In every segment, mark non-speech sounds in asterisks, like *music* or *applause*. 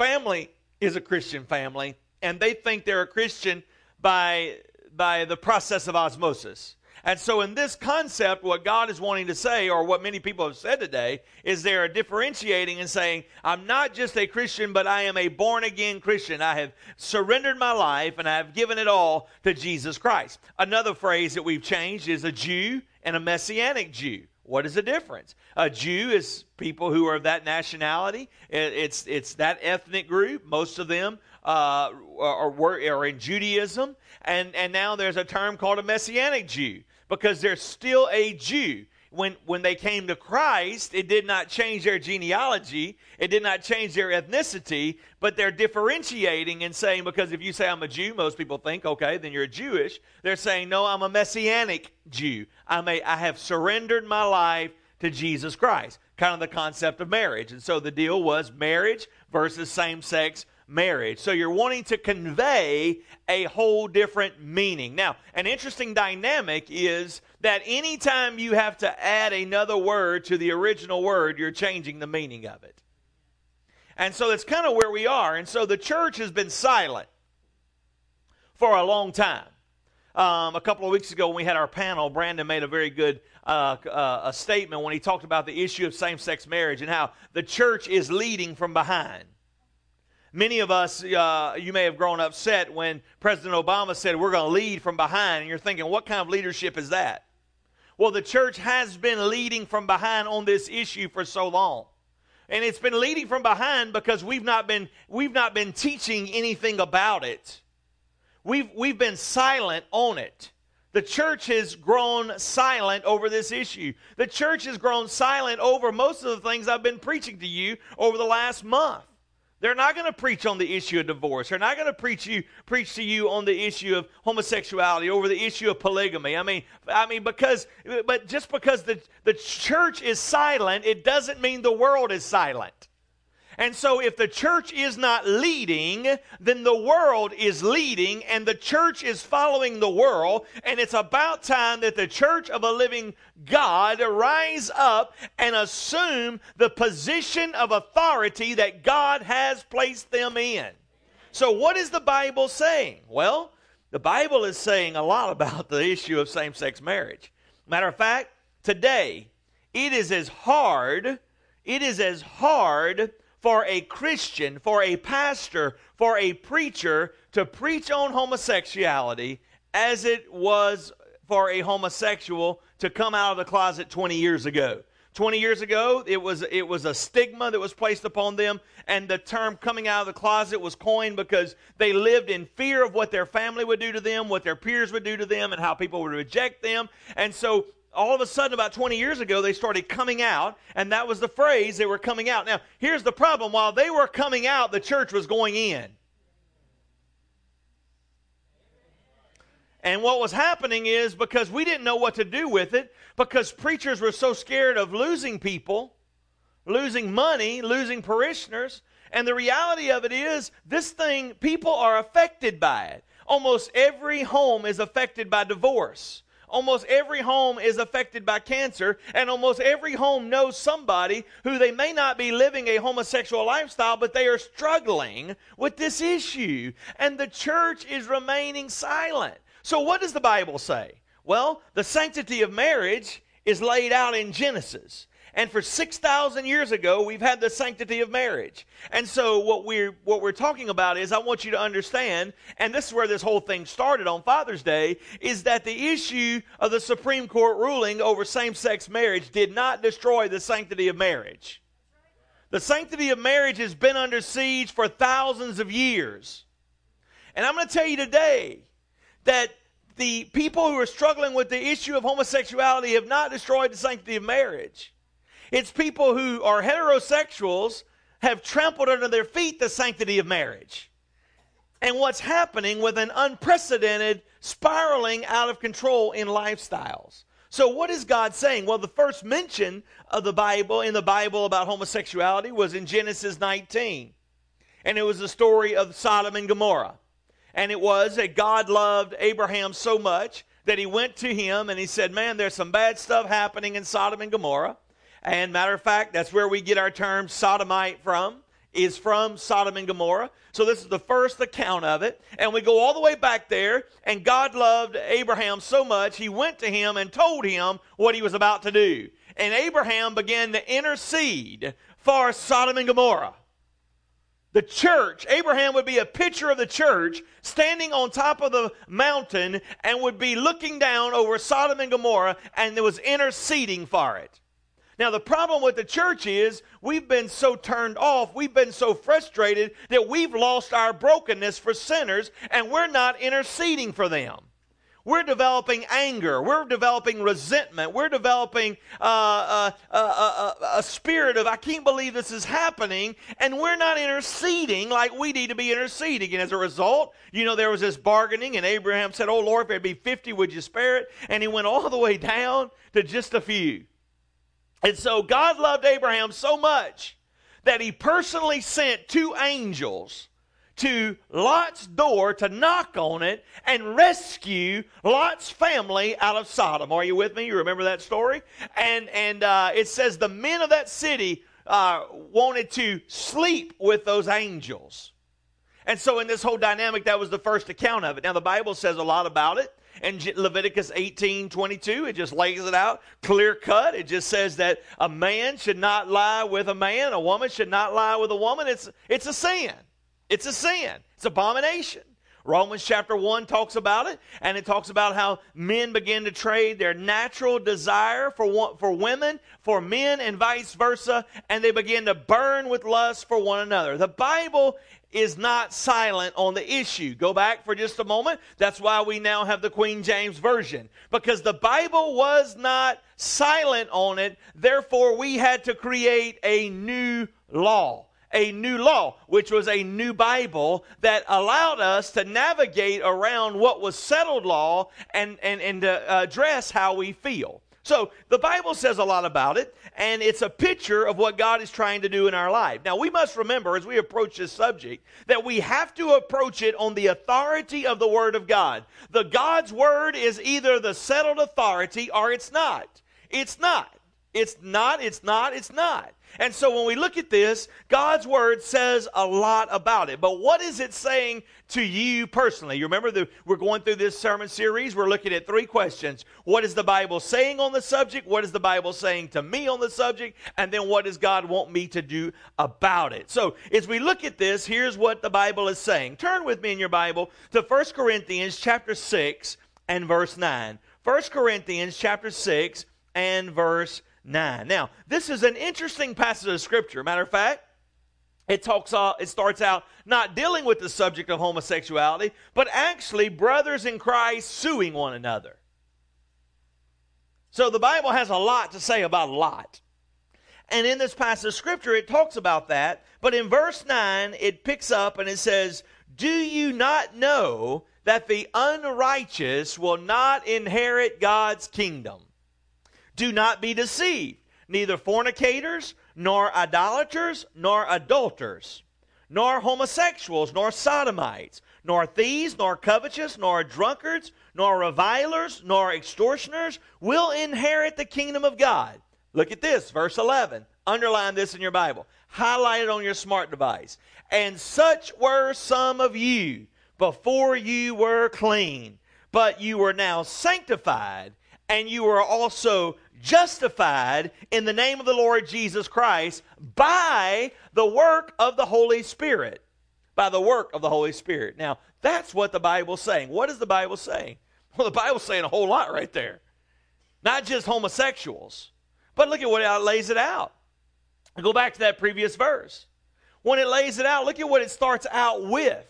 family is a Christian family, and they think they're a Christian by, by the process of osmosis. And so, in this concept, what God is wanting to say, or what many people have said today, is they're differentiating and saying, I'm not just a Christian, but I am a born again Christian. I have surrendered my life and I have given it all to Jesus Christ. Another phrase that we've changed is a Jew and a Messianic Jew. What is the difference? A Jew is people who are of that nationality. It's, it's that ethnic group. Most of them uh, are, are in Judaism. And, and now there's a term called a Messianic Jew because they're still a Jew. When, when they came to Christ, it did not change their genealogy, it did not change their ethnicity, but they're differentiating and saying, because if you say I'm a Jew, most people think, okay, then you're a Jewish. They're saying, no, I'm a messianic Jew. I'm a, I have surrendered my life to Jesus Christ. Kind of the concept of marriage. And so the deal was marriage versus same sex marriage. So you're wanting to convey a whole different meaning. Now, an interesting dynamic is that anytime you have to add another word to the original word, you're changing the meaning of it. And so that's kind of where we are. And so the church has been silent for a long time. Um, a couple of weeks ago, when we had our panel, Brandon made a very good uh, uh, a statement when he talked about the issue of same sex marriage and how the church is leading from behind. Many of us, uh, you may have grown upset when President Obama said, We're going to lead from behind. And you're thinking, What kind of leadership is that? Well, the church has been leading from behind on this issue for so long. And it's been leading from behind because we've not been, we've not been teaching anything about it. We've, we've been silent on it. The church has grown silent over this issue. The church has grown silent over most of the things I've been preaching to you over the last month. They're not going to preach on the issue of divorce. They're not going to preach you preach to you on the issue of homosexuality, over the issue of polygamy. I mean, I mean because but just because the the church is silent, it doesn't mean the world is silent. And so, if the church is not leading, then the world is leading, and the church is following the world. And it's about time that the church of a living God rise up and assume the position of authority that God has placed them in. So, what is the Bible saying? Well, the Bible is saying a lot about the issue of same sex marriage. Matter of fact, today, it is as hard, it is as hard for a Christian, for a pastor, for a preacher to preach on homosexuality as it was for a homosexual to come out of the closet 20 years ago. 20 years ago, it was, it was a stigma that was placed upon them, and the term coming out of the closet was coined because they lived in fear of what their family would do to them, what their peers would do to them, and how people would reject them. And so all of a sudden, about 20 years ago, they started coming out, and that was the phrase they were coming out. Now, here's the problem while they were coming out, the church was going in. And what was happening is because we didn't know what to do with it, because preachers were so scared of losing people, losing money, losing parishioners. And the reality of it is, this thing, people are affected by it. Almost every home is affected by divorce. Almost every home is affected by cancer, and almost every home knows somebody who they may not be living a homosexual lifestyle, but they are struggling with this issue. And the church is remaining silent. So, what does the Bible say? Well, the sanctity of marriage is laid out in Genesis. And for 6,000 years ago, we've had the sanctity of marriage. And so what we're, what we're talking about is I want you to understand, and this is where this whole thing started on Father's Day, is that the issue of the Supreme Court ruling over same-sex marriage did not destroy the sanctity of marriage. The sanctity of marriage has been under siege for thousands of years. And I'm going to tell you today that the people who are struggling with the issue of homosexuality have not destroyed the sanctity of marriage. It's people who are heterosexuals have trampled under their feet the sanctity of marriage. And what's happening with an unprecedented spiraling out of control in lifestyles. So, what is God saying? Well, the first mention of the Bible in the Bible about homosexuality was in Genesis 19. And it was the story of Sodom and Gomorrah. And it was that God loved Abraham so much that he went to him and he said, Man, there's some bad stuff happening in Sodom and Gomorrah. And matter of fact, that's where we get our term sodomite from. is from Sodom and Gomorrah. So this is the first account of it. And we go all the way back there, and God loved Abraham so much, he went to him and told him what he was about to do. And Abraham began to intercede for Sodom and Gomorrah. The church, Abraham would be a picture of the church standing on top of the mountain and would be looking down over Sodom and Gomorrah and was interceding for it. Now, the problem with the church is we've been so turned off, we've been so frustrated that we've lost our brokenness for sinners and we're not interceding for them. We're developing anger. We're developing resentment. We're developing uh, uh, uh, a spirit of, I can't believe this is happening. And we're not interceding like we need to be interceding. And as a result, you know, there was this bargaining, and Abraham said, Oh, Lord, if it be 50, would you spare it? And he went all the way down to just a few. And so God loved Abraham so much that he personally sent two angels to Lot's door to knock on it and rescue Lot's family out of Sodom. Are you with me? You remember that story? And and uh, it says the men of that city uh, wanted to sleep with those angels. And so, in this whole dynamic, that was the first account of it. Now, the Bible says a lot about it. And Leviticus 18 22, it just lays it out clear cut. It just says that a man should not lie with a man, a woman should not lie with a woman. It's, it's a sin. It's a sin. It's abomination. Romans chapter 1 talks about it, and it talks about how men begin to trade their natural desire for, for women, for men, and vice versa, and they begin to burn with lust for one another. The Bible is not silent on the issue. Go back for just a moment. That's why we now have the Queen James Version. Because the Bible was not silent on it, therefore we had to create a new law. A new law, which was a new Bible that allowed us to navigate around what was settled law and, and, and to uh, address how we feel. So the Bible says a lot about it, and it's a picture of what God is trying to do in our life. Now, we must remember as we approach this subject that we have to approach it on the authority of the Word of God. The God's Word is either the settled authority or it's not. It's not. It's not, it's not, it's not. And so when we look at this, God's word says a lot about it. But what is it saying to you personally? You remember that we're going through this sermon series. We're looking at three questions. What is the Bible saying on the subject? What is the Bible saying to me on the subject? And then what does God want me to do about it? So as we look at this, here's what the Bible is saying. Turn with me in your Bible to 1 Corinthians chapter 6 and verse 9. 1 Corinthians chapter 6 and verse 9. Now, this is an interesting passage of scripture. Matter of fact, it talks it starts out not dealing with the subject of homosexuality, but actually brothers in Christ suing one another. So the Bible has a lot to say about a lot. And in this passage of scripture, it talks about that. But in verse 9, it picks up and it says, Do you not know that the unrighteous will not inherit God's kingdom? Do not be deceived. Neither fornicators, nor idolaters, nor adulterers, nor homosexuals, nor sodomites, nor thieves, nor covetous, nor drunkards, nor revilers, nor extortioners will inherit the kingdom of God. Look at this, verse 11. Underline this in your Bible. Highlight it on your smart device. And such were some of you before you were clean, but you were now sanctified, and you are also justified in the name of the Lord Jesus Christ by the work of the Holy Spirit. By the work of the Holy Spirit. Now, that's what the Bible's saying. What is the Bible saying? *laughs* Well, the Bible's saying a whole lot right there. Not just homosexuals, but look at what it lays it out. Go back to that previous verse. When it lays it out, look at what it starts out with.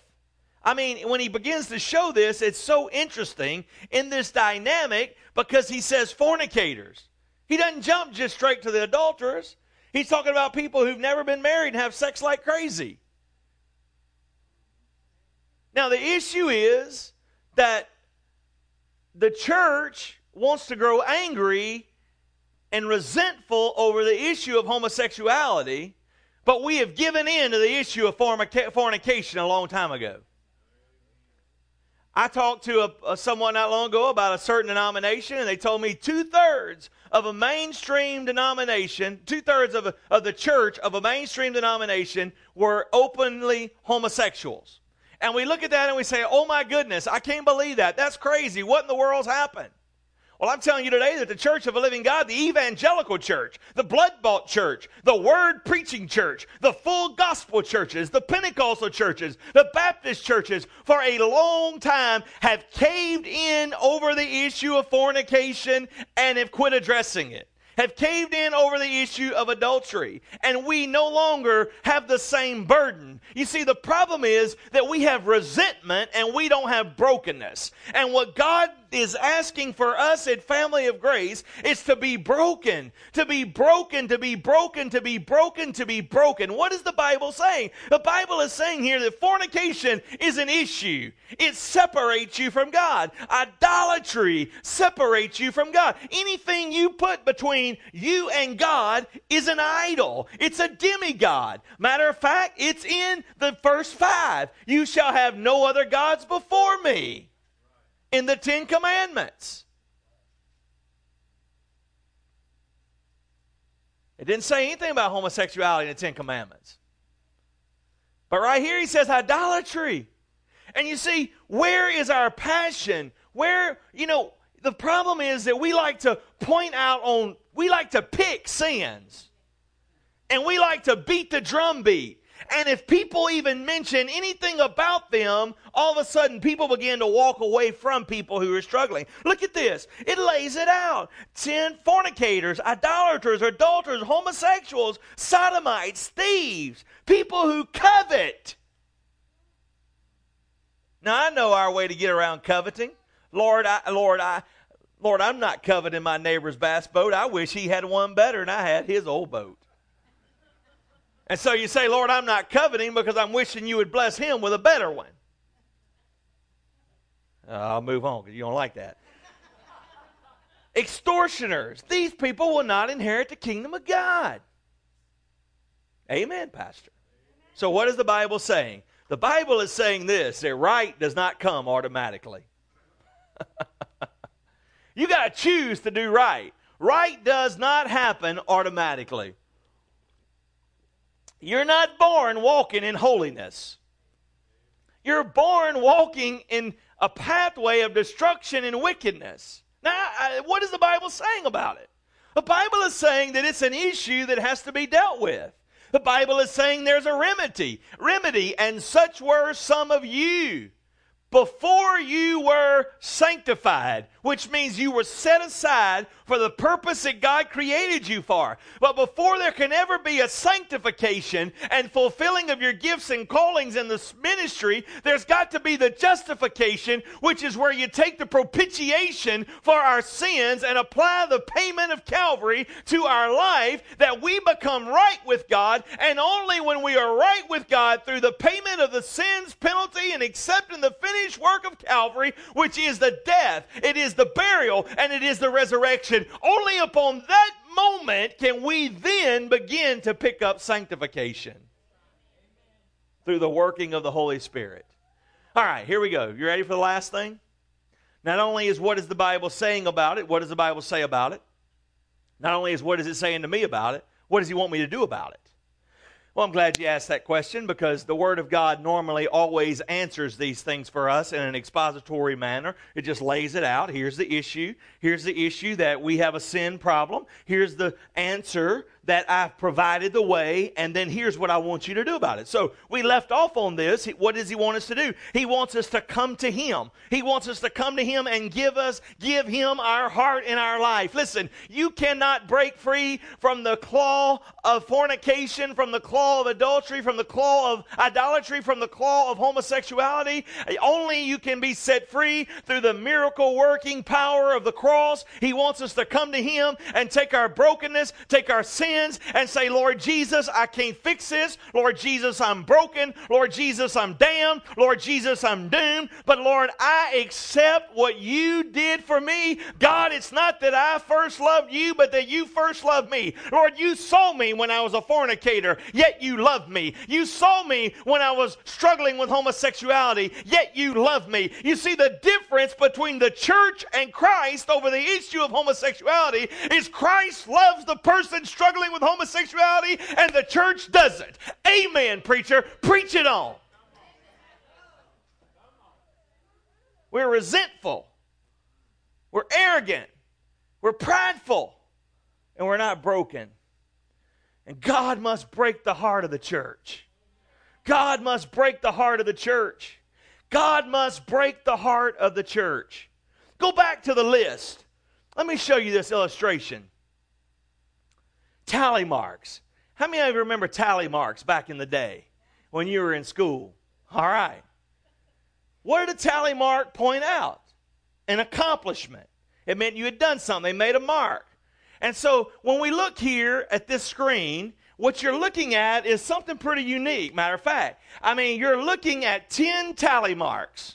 I mean, when he begins to show this, it's so interesting in this dynamic because he says fornicators. He doesn't jump just straight to the adulterers. He's talking about people who've never been married and have sex like crazy. Now, the issue is that the church wants to grow angry and resentful over the issue of homosexuality, but we have given in to the issue of fornication a long time ago. I talked to a, a, someone not long ago about a certain denomination, and they told me two thirds of a mainstream denomination, two thirds of, of the church of a mainstream denomination were openly homosexuals. And we look at that and we say, oh my goodness, I can't believe that. That's crazy. What in the world's happened? Well, I'm telling you today that the Church of the Living God, the evangelical church, the blood bought church, the word preaching church, the full gospel churches, the Pentecostal churches, the Baptist churches, for a long time have caved in over the issue of fornication and have quit addressing it have caved in over the issue of adultery, and we no longer have the same burden. You see, the problem is that we have resentment and we don't have brokenness. And what God is asking for us at Family of Grace is to be broken, to be broken, to be broken, to be broken, to be broken. What is the Bible saying? The Bible is saying here that fornication is an issue. It separates you from God. Idolatry separates you from God. Anything you put between you and God is an idol. It's a demigod. Matter of fact, it's in the first five. You shall have no other gods before me in the Ten Commandments. It didn't say anything about homosexuality in the Ten Commandments. But right here he says idolatry. And you see, where is our passion? Where, you know, the problem is that we like to point out on, we like to pick sins. And we like to beat the drum beat. And if people even mention anything about them, all of a sudden people begin to walk away from people who are struggling. Look at this. It lays it out. Ten fornicators, idolaters, adulterers, homosexuals, sodomites, thieves, people who covet. Now I know our way to get around coveting. Lord, I, Lord, I, Lord, I'm not coveting my neighbor's bass boat. I wish he had one better than I had his old boat. And so you say, Lord, I'm not coveting because I'm wishing you would bless him with a better one. Uh, I'll move on because you don't like that. Extortioners. These people will not inherit the kingdom of God. Amen, Pastor. So, what is the Bible saying? The Bible is saying this that right does not come automatically. *laughs* you got to choose to do right. Right does not happen automatically. You're not born walking in holiness. You're born walking in a pathway of destruction and wickedness. Now, what is the Bible saying about it? The Bible is saying that it's an issue that has to be dealt with. The Bible is saying there's a remedy. Remedy, and such were some of you before you were sanctified, which means you were set aside for the purpose that God created you for. But before there can ever be a sanctification and fulfilling of your gifts and callings in this ministry, there's got to be the justification, which is where you take the propitiation for our sins and apply the payment of Calvary to our life that we become right with God. And only when we are right with God through the payment of the sins penalty and accepting the finished work of Calvary, which is the death, it is the burial, and it is the resurrection. Only upon that moment can we then begin to pick up sanctification through the working of the Holy Spirit. All right, here we go. You ready for the last thing? Not only is what is the Bible saying about it, what does the Bible say about it? Not only is what is it saying to me about it, what does he want me to do about it? Well, I'm glad you asked that question because the Word of God normally always answers these things for us in an expository manner. It just lays it out. Here's the issue. Here's the issue that we have a sin problem. Here's the answer that I've provided the way, and then here's what I want you to do about it. So we left off on this. What does he want us to do? He wants us to come to him. He wants us to come to him and give us, give him our heart and our life. Listen, you cannot break free from the claw of fornication, from the claw of adultery, from the claw of idolatry, from the claw of homosexuality. Only you can be set free through the miracle working power of the cross. He wants us to come to him and take our brokenness, take our sin, sins and say, Lord Jesus, I can't fix this. Lord Jesus, I'm broken. Lord Jesus, I'm damned. Lord Jesus, I'm doomed. But Lord, I accept what you did for me. God, it's not that I first loved you, but that you first loved me. Lord, you saw me when I was a fornicator, yet you loved me. You saw me when I was struggling with homosexuality, yet you loved me. You see, the difference between the church and Christ over the issue of homosexuality is Christ loves the person struggling with homosexuality and the church doesn't. Amen, preacher. Preach it on. We're resentful. We're arrogant. We're prideful. And we're not broken. And God must break the heart of the church. God must break the heart of the church. God must break the heart of the church. Go back to the list. Let me show you this illustration. Tally marks. How many of you remember tally marks back in the day when you were in school? All right. What did a tally mark point out? An accomplishment. It meant you had done something. They made a mark. And so when we look here at this screen, what you're looking at is something pretty unique. Matter of fact, I mean, you're looking at 10 tally marks.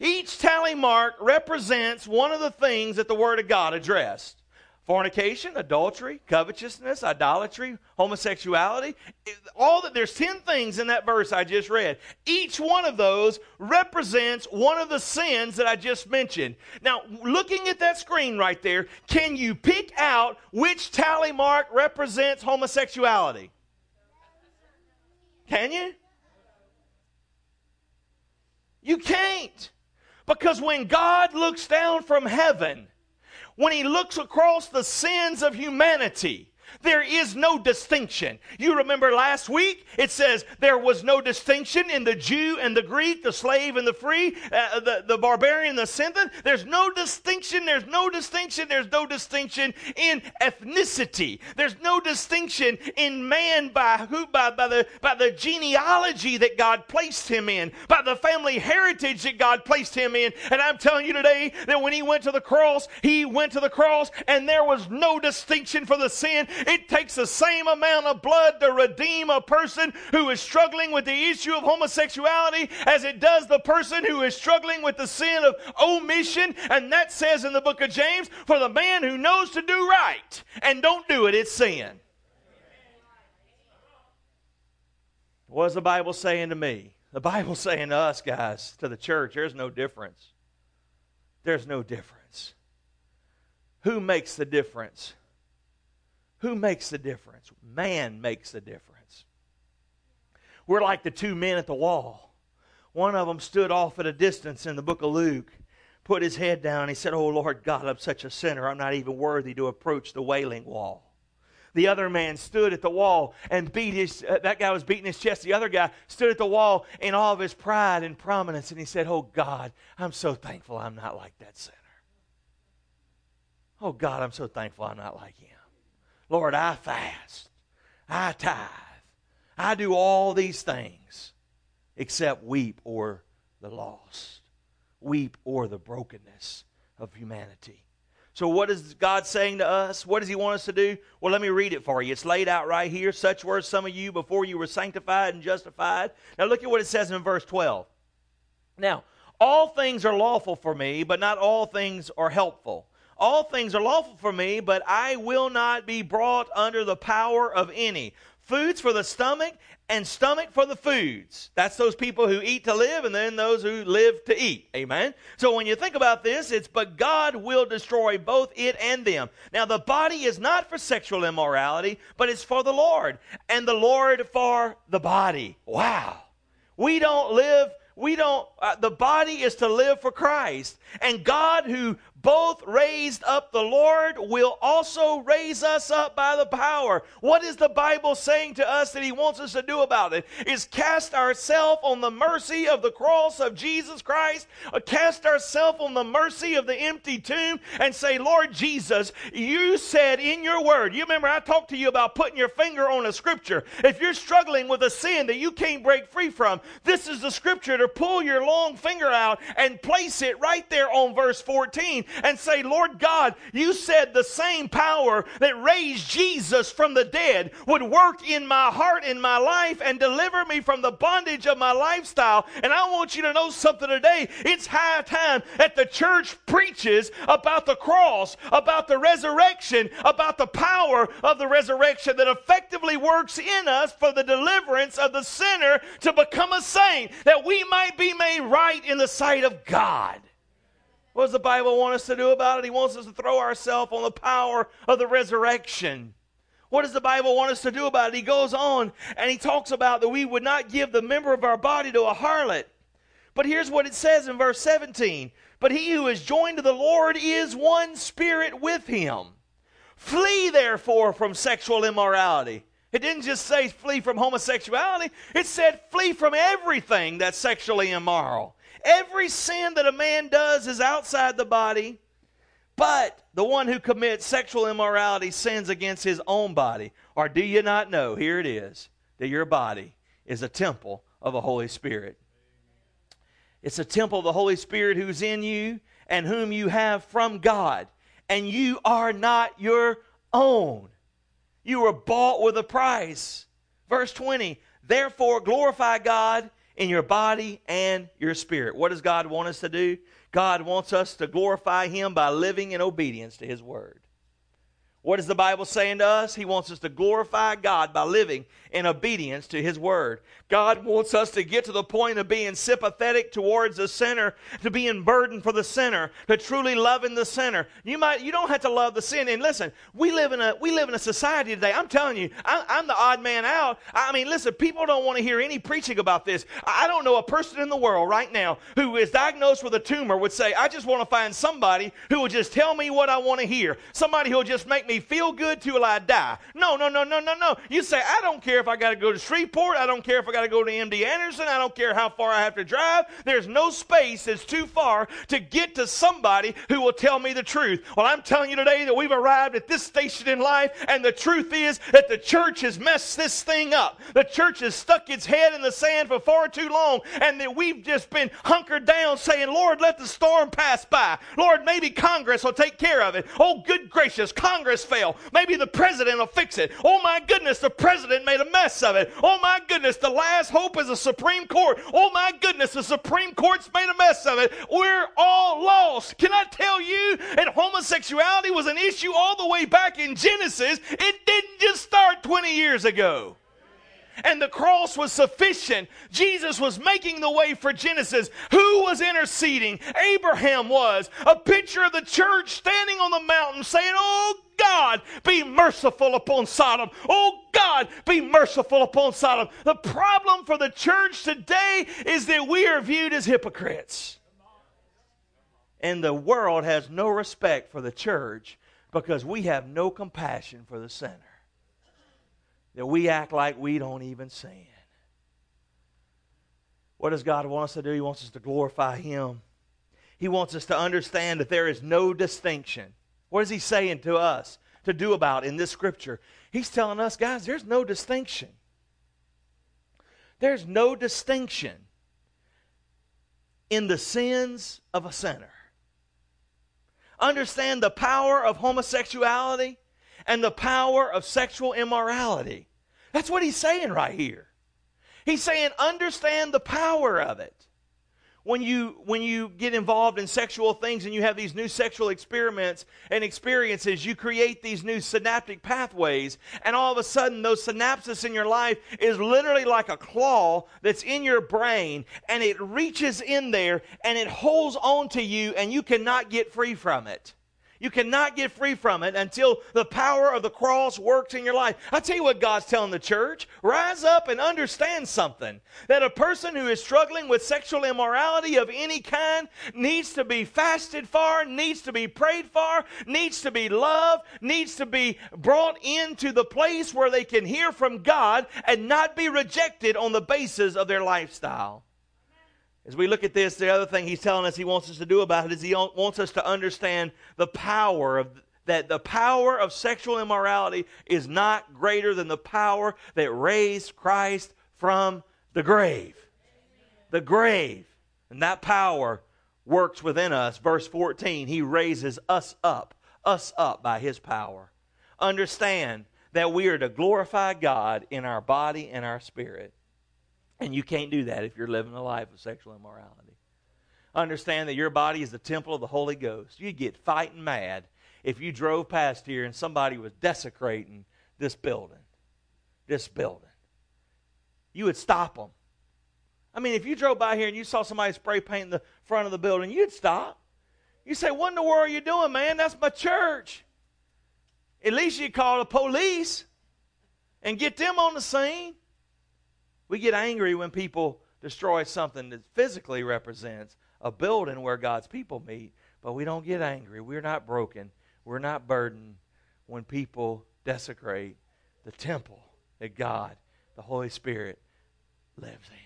Each tally mark represents one of the things that the Word of God addressed fornication, adultery, covetousness, idolatry, homosexuality. All that there's 10 things in that verse I just read. Each one of those represents one of the sins that I just mentioned. Now, looking at that screen right there, can you pick out which tally mark represents homosexuality? Can you? You can't. Because when God looks down from heaven, when he looks across the sins of humanity, there is no distinction. You remember last week, it says there was no distinction in the Jew and the Greek, the slave and the free, uh, the, the barbarian, the Scythian. There's no distinction. There's no distinction. There's no distinction in ethnicity. There's no distinction in man by who, by, by, the, by the genealogy that God placed him in, by the family heritage that God placed him in. And I'm telling you today that when he went to the cross, he went to the cross and there was no distinction for the sin. It takes the same amount of blood to redeem a person who is struggling with the issue of homosexuality as it does the person who is struggling with the sin of omission. And that says in the book of James, for the man who knows to do right and don't do it, it's sin. What is the Bible saying to me? The Bible's saying to us, guys, to the church, there's no difference. There's no difference. Who makes the difference? Who makes the difference? Man makes the difference. We're like the two men at the wall. One of them stood off at a distance in the book of Luke, put his head down. He said, Oh, Lord God, I'm such a sinner. I'm not even worthy to approach the wailing wall. The other man stood at the wall and beat his, uh, that guy was beating his chest. The other guy stood at the wall in all of his pride and prominence. And he said, Oh, God, I'm so thankful I'm not like that sinner. Oh, God, I'm so thankful I'm not like him. Lord, I fast, I tithe, I do all these things except weep o'er the lost, weep o'er the brokenness of humanity. So, what is God saying to us? What does He want us to do? Well, let me read it for you. It's laid out right here. Such were some of you before you were sanctified and justified. Now, look at what it says in verse 12. Now, all things are lawful for me, but not all things are helpful. All things are lawful for me, but I will not be brought under the power of any. Foods for the stomach and stomach for the foods. That's those people who eat to live and then those who live to eat. Amen. So when you think about this, it's but God will destroy both it and them. Now the body is not for sexual immorality, but it's for the Lord, and the Lord for the body. Wow. We don't live we don't uh, the body is to live for Christ and God who both raised up the Lord will also raise us up by the power. What is the Bible saying to us that He wants us to do about it? Is cast ourselves on the mercy of the cross of Jesus Christ, uh, cast ourselves on the mercy of the empty tomb and say, Lord Jesus, you said in your word, you remember I talked to you about putting your finger on a scripture. If you're struggling with a sin that you can't break free from, this is the scripture to pull your long finger out and place it right there on verse 14 and say, Lord God, you said the same power that raised Jesus from the dead would work in my heart, in my life, and deliver me from the bondage of my lifestyle. And I want you to know something today. It's high time that the church preaches about the cross, about the resurrection, about the power of the resurrection that effectively works in us for the deliverance of the sinner to become a saint, that we might be made right in the sight of God. What does the Bible want us to do about it? He wants us to throw ourselves on the power of the resurrection. What does the Bible want us to do about it? He goes on and he talks about that we would not give the member of our body to a harlot. But here's what it says in verse 17 But he who is joined to the Lord is one spirit with him. Flee therefore from sexual immorality. It didn't just say flee from homosexuality, it said flee from everything that's sexually immoral. Every sin that a man does is outside the body, but the one who commits sexual immorality sins against his own body. Or do you not know? Here it is that your body is a temple of the Holy Spirit. It's a temple of the Holy Spirit who's in you and whom you have from God. And you are not your own. You were bought with a price. Verse 20 Therefore, glorify God in your body and your spirit. What does God want us to do? God wants us to glorify Him by living in obedience to His Word. What is the Bible saying to us? He wants us to glorify God by living in obedience to His Word. God wants us to get to the point of being sympathetic towards the sinner, to being burdened for the sinner, to truly loving the sinner. You might, you don't have to love the sin. And listen, we live in a, we live in a society today. I'm telling you, I, I'm the odd man out. I mean, listen, people don't want to hear any preaching about this. I don't know a person in the world right now who is diagnosed with a tumor would say, I just want to find somebody who will just tell me what I want to hear. Somebody who will just make me feel good till I die. No, no, no, no, no, no. You say, I don't care if I got to go to Shreveport. I don't care if I got to go to MD Anderson. I don't care how far I have to drive. There's no space that's too far to get to somebody who will tell me the truth. Well, I'm telling you today that we've arrived at this station in life, and the truth is that the church has messed this thing up. The church has stuck its head in the sand for far too long, and that we've just been hunkered down saying, Lord, let the storm pass by. Lord, maybe Congress will take care of it. Oh, good gracious, Congress fail. Maybe the president will fix it. Oh, my goodness, the president made a mess of it. Oh, my goodness, the last hope is the Supreme Court. Oh, my goodness, the Supreme Court's made a mess of it. We're all lost. Can I tell you that homosexuality was an issue all the way back in Genesis? It didn't just start 20 years ago and the cross was sufficient. Jesus was making the way for Genesis. Who was interceding? Abraham was. A picture of the church standing on the mountain saying, Oh God, be merciful upon Sodom. Oh God, be merciful upon Sodom. The problem for the church today is that we are viewed as hypocrites. And the world has no respect for the church because we have no compassion for the sinner that we act like we don't even sin. What does God want us to do? He wants us to glorify Him. He wants us to understand that there is no distinction. What is He saying to us to do about in this scripture? He's telling us, guys, there's no distinction. There's no distinction in the sins of a sinner. Understand the power of homosexuality and the power of sexual immorality. That's what he's saying right here. He's saying, understand the power of it. When you, when you get involved in sexual things and you have these new sexual experiments and experiences, you create these new synaptic pathways, and all of a sudden, those synapses in your life is literally like a claw that's in your brain, and it reaches in there and it holds on to you, and you cannot get free from it. You cannot get free from it until the power of the cross works in your life. I tell you what God's telling the church rise up and understand something that a person who is struggling with sexual immorality of any kind needs to be fasted for, needs to be prayed for, needs to be loved, needs to be brought into the place where they can hear from God and not be rejected on the basis of their lifestyle. As we look at this, the other thing he's telling us he wants us to do about it is he wants us to understand the power of that the power of sexual immorality is not greater than the power that raised Christ from the grave. The grave. And that power works within us, verse 14, He raises us up, us up by His power. Understand that we are to glorify God in our body and our spirit. And you can't do that if you're living a life of sexual immorality. Understand that your body is the temple of the Holy Ghost. You'd get fighting mad if you drove past here and somebody was desecrating this building. This building. You would stop them. I mean, if you drove by here and you saw somebody spray painting the front of the building, you'd stop. You say, What in the world are you doing, man? That's my church. At least you call the police and get them on the scene. We get angry when people destroy something that physically represents a building where God's people meet, but we don't get angry. We're not broken. We're not burdened when people desecrate the temple that God, the Holy Spirit, lives in.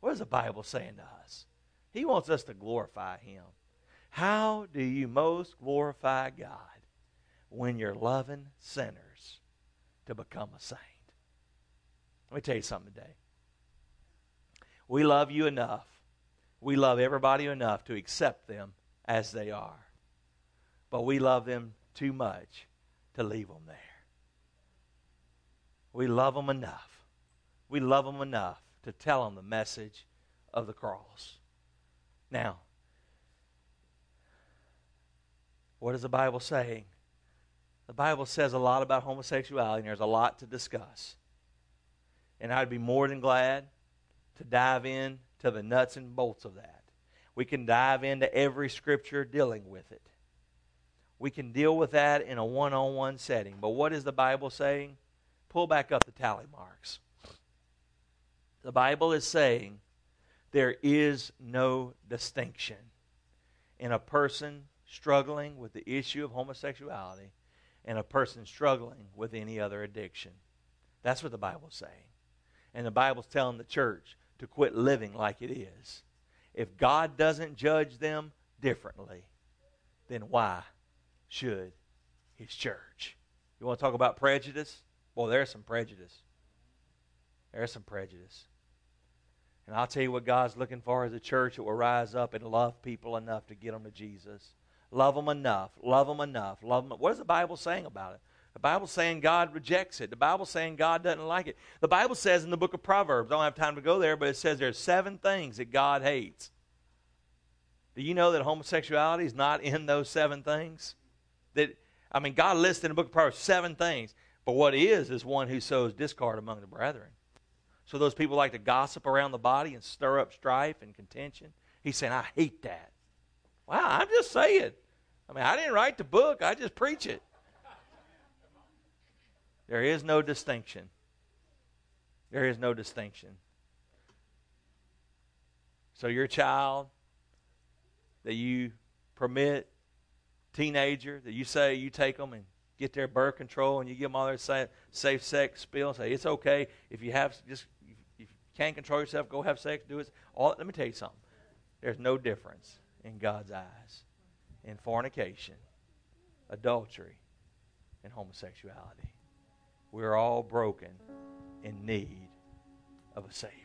What is the Bible saying to us? He wants us to glorify Him. How do you most glorify God? When you're loving sinners to become a saint. Let me tell you something today. We love you enough. We love everybody enough to accept them as they are. But we love them too much to leave them there. We love them enough. We love them enough to tell them the message of the cross. Now, what is the Bible saying? The Bible says a lot about homosexuality, and there's a lot to discuss. And I'd be more than glad to dive in to the nuts and bolts of that. We can dive into every scripture dealing with it. We can deal with that in a one on one setting. But what is the Bible saying? Pull back up the tally marks. The Bible is saying there is no distinction in a person struggling with the issue of homosexuality and a person struggling with any other addiction. That's what the Bible's saying. And the Bible's telling the church to quit living like it is. If God doesn't judge them differently, then why should His church? You want to talk about prejudice? Well, there's some prejudice. There's some prejudice. And I'll tell you what God's looking for is a church that will rise up and love people enough to get them to Jesus. Love them enough. Love them enough. Love them. What is the Bible saying about it? The Bible's saying God rejects it. The Bible's saying God doesn't like it. The Bible says in the book of Proverbs, I don't have time to go there, but it says there's seven things that God hates. Do you know that homosexuality is not in those seven things? That I mean, God lists in the book of Proverbs seven things, but what is is one who sows discord among the brethren. So those people like to gossip around the body and stir up strife and contention. He's saying, I hate that. Wow, I'm just saying. I mean, I didn't write the book, I just preach it. There is no distinction. There is no distinction. So, your child that you permit, teenager, that you say you take them and get their birth control and you give them all their safe, sex spill, say it's okay if you have just if you can't control yourself, go have sex, do it. All, let me tell you something. There's no difference in God's eyes in fornication, adultery, and homosexuality. We're all broken in need of a Savior.